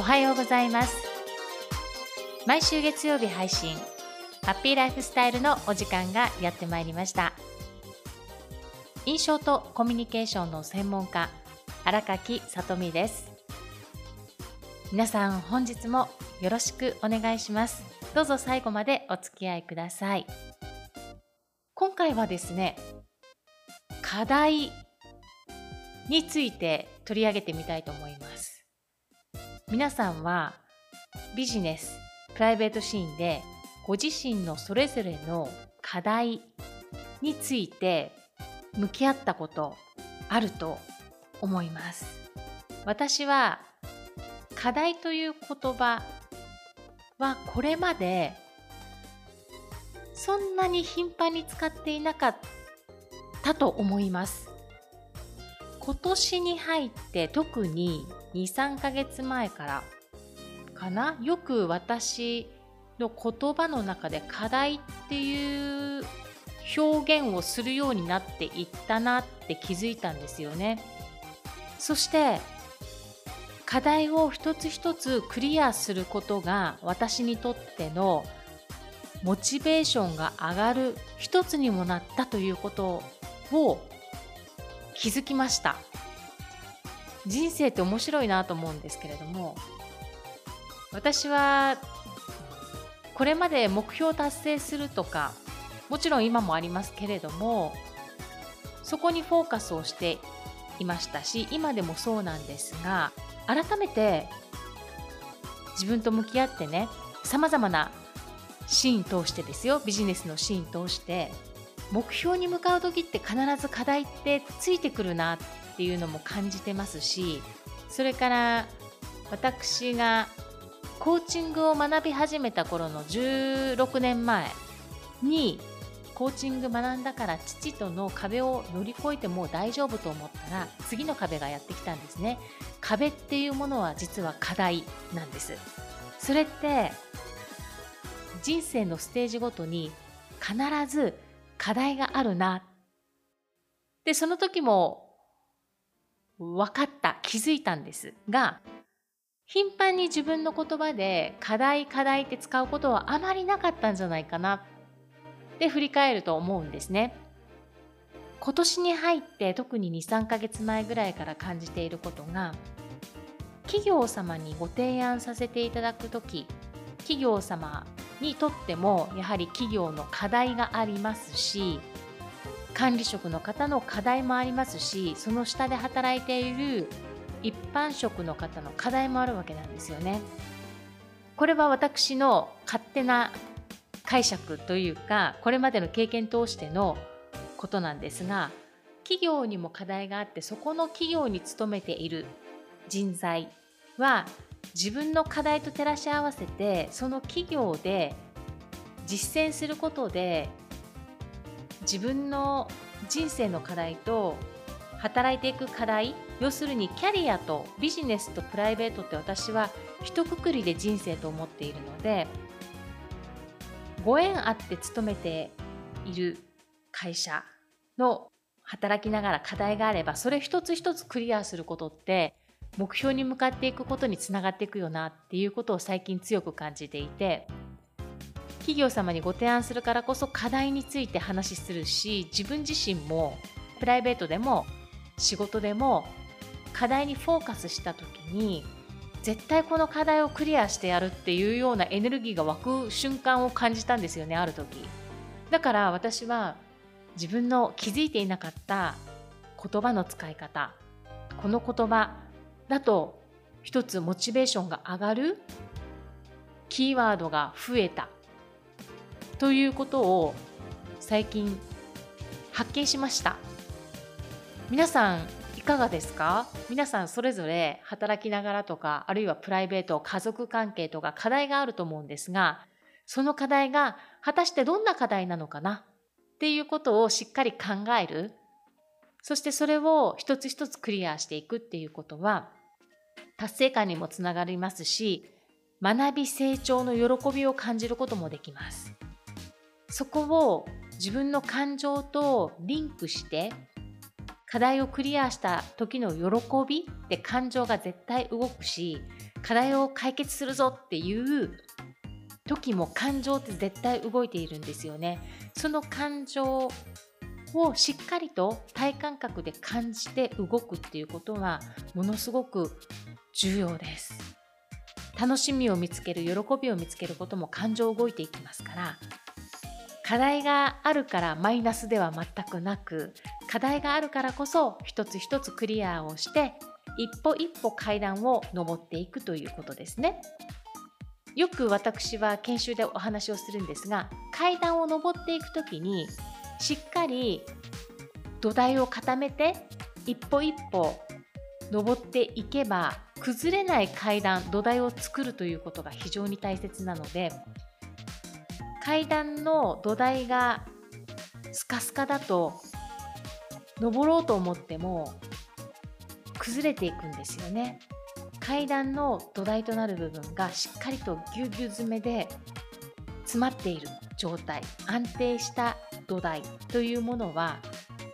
おはようございます。毎週月曜日配信ハッピーライフスタイルのお時間がやってまいりました。印象とコミュニケーションの専門家荒垣さとみです。皆さん本日もよろしくお願いします。どうぞ最後までお付き合いください。今回はですね課題について取り上げてみたいと思います。皆さんはビジネスプライベートシーンでご自身のそれぞれの課題について向き合ったことあると思います。私は課題という言葉はこれまでそんなに頻繁に使っていなかったと思います。今年に入って特に23ヶ月前からかな？よく私の言葉の中で課題っていう表現をするようになっていったなって気づいたんですよね。そして課題を一つ一つクリアすることが私にとってのモチベーションが上がる一つにもなったということを気づきました。人生って面白いなと思うんですけれども私はこれまで目標を達成するとかもちろん今もありますけれどもそこにフォーカスをしていましたし今でもそうなんですが改めて自分と向き合ってねさまざまなシーン通してですよビジネスのシーン通して目標に向かう時って必ず課題ってついてくるなっていうのも感じてますしそれから私がコーチングを学び始めた頃の16年前にコーチング学んだから父との壁を乗り越えてもう大丈夫と思ったら次の壁がやってきたんですね。壁っていうものは実は課題なんです。それって人生のステージごとに必ず課題があるな。でその時も分かった気づいたんです。が頻繁に自分の言葉で課題課題って使うことはあまりなかったんじゃないかな。って振り返ると思うんですね。今年に入って特に23ヶ月前ぐらいから感じていることが企業様にご提案させていただく時企業様にとってもやはり企業の課題がありますし管理職の方の課題もありますしその下で働いている一般職の方の課題もあるわけなんですよね。これは私の勝手な解釈というかこれまでの経験通してのことなんですが企業にも課題があってそこの企業に勤めている人材は自分の課題と照らし合わせてその企業で実践することで自分の人生の課題と働いていく課題要するにキャリアとビジネスとプライベートって私は一括りで人生と思っているのでご縁あって勤めている会社の働きながら課題があればそれ一つ一つクリアすることって目標に向かっていくことにつながっていくよなっていうことを最近強く感じていて企業様にご提案するからこそ課題について話しするし自分自身もプライベートでも仕事でも課題にフォーカスした時に絶対この課題をクリアしてやるっていうようなエネルギーが湧く瞬間を感じたんですよねある時。だから私は自分の気づいていなかった言葉の使い方この言葉だと一つモチベーションが上がるキーワードが増えたということを最近発見しました。皆さんいかがですか？皆さんそれぞれ働きながらとかあるいはプライベート家族関係とか課題があると思うんですがその課題が果たしてどんな課題なのかな？っていうことをしっかり考える。そしてそれを一つ一つクリアしていくっていうことは達成感にもつながりますし学び成長の喜びを感じることもできますそこを自分の感情とリンクして課題をクリアした時の喜びって感情が絶対動くし課題を解決するぞっていう時も感情って絶対動いているんですよね。その感情をしっかりと体感覚で感じて動くっていうことはものすごく重要です。楽しみを見つける喜びを見つけることも感情動いていきますから課題があるからマイナスでは全くなく課題があるからこそ一つ一つクリアをして一歩一歩階段を上っていくということですね。よく私は研修でお話をするんですが階段を上っていく時にしっかり土台を固めて一歩一歩登っていけば崩れない階段土台を作るということが非常に大切なので階段の土台がスカスカだと登ろうと思っても崩れていくんですよね。階段の土台となる部分がしっかりとぎゅうぎゅう詰めで詰まっている状態安定した土台というものは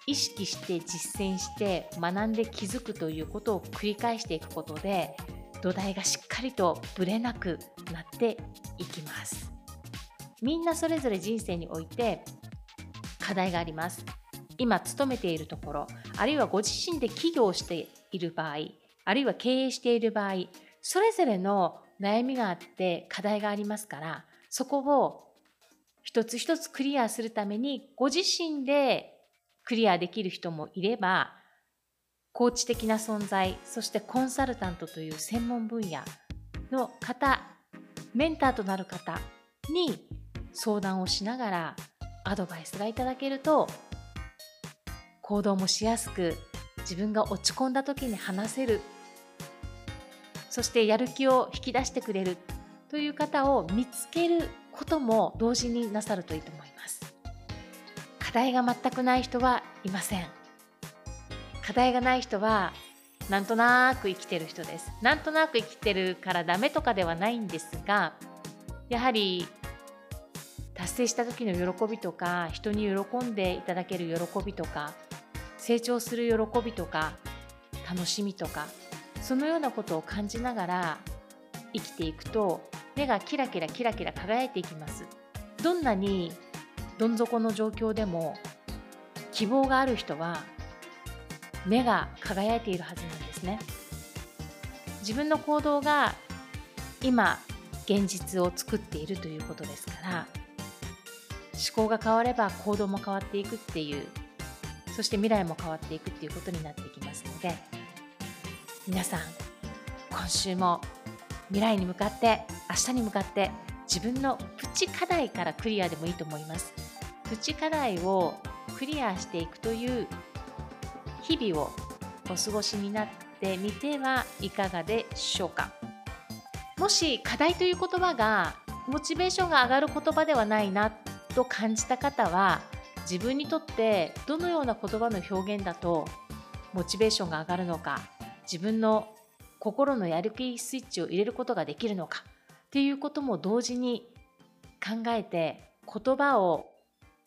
意識して実践して学んで気づくということを繰り返していくことで土台がしっかりとぶれなくなっていきます。みんなそれぞれ人生において課題があります。今勤めているところあるいはご自身で起業している場合あるいは経営している場合それぞれの悩みがあって課題がありますからそこを一つ一つクリアするためにご自身でクリアできる人もいればコーチ的な存在そしてコンサルタントという専門分野の方メンターとなる方に相談をしながらアドバイスがいただけると行動もしやすく自分が落ち込んだ時に話せるそしてやる気を引き出してくれるという方を見つけることも同時になさるといいと思います。課題が全くない人はいません。課題がない人はなんとなく生きてる人です。なんとなく生きてるからダメとかではないんですが、やはり達成した時の喜びとか、人に喜んでいただける喜びとか、成長する喜びとか、楽しみとか、そのようなことを感じながら生きていくと目がキラキラキラキラ輝いていきますどんなにどん底の状況でも希望がある人は目が輝いているはずなんですね。自分の行動が今現実を作っているということですから思考が変われば行動も変わっていくっていうそして未来も変わっていくっていうことになってきますので皆さん今週も未来に向かって明日に向かって自分のプチ課題からクリアでもいいと思います。プチ課題をクリアしていくという日々をお過ごしになってみてはいかがでしょうか。もし課題という言葉がモチベーションが上がる言葉ではないなと感じた方は自分にとってどのような言葉の表現だとモチベーションが上がるのか自分の心のやる気スイッチを入れることができるのかっていうことも同時に考えて言葉を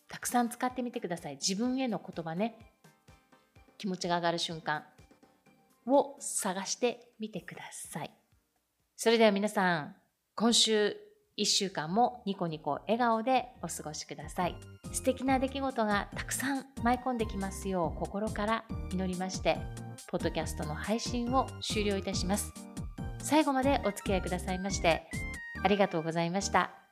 たくさん使ってみてください。自分への言葉ね。気持ちが上がる瞬間。を探してみてください。それでは皆さん今週1週間もニコニコ笑顔でお過ごしください。素敵な出来事がたくさん舞い込んできますよう心から祈りましてポッドキャストの配信を終了いたします。最後までお付き合いくださいましてありがとうございました。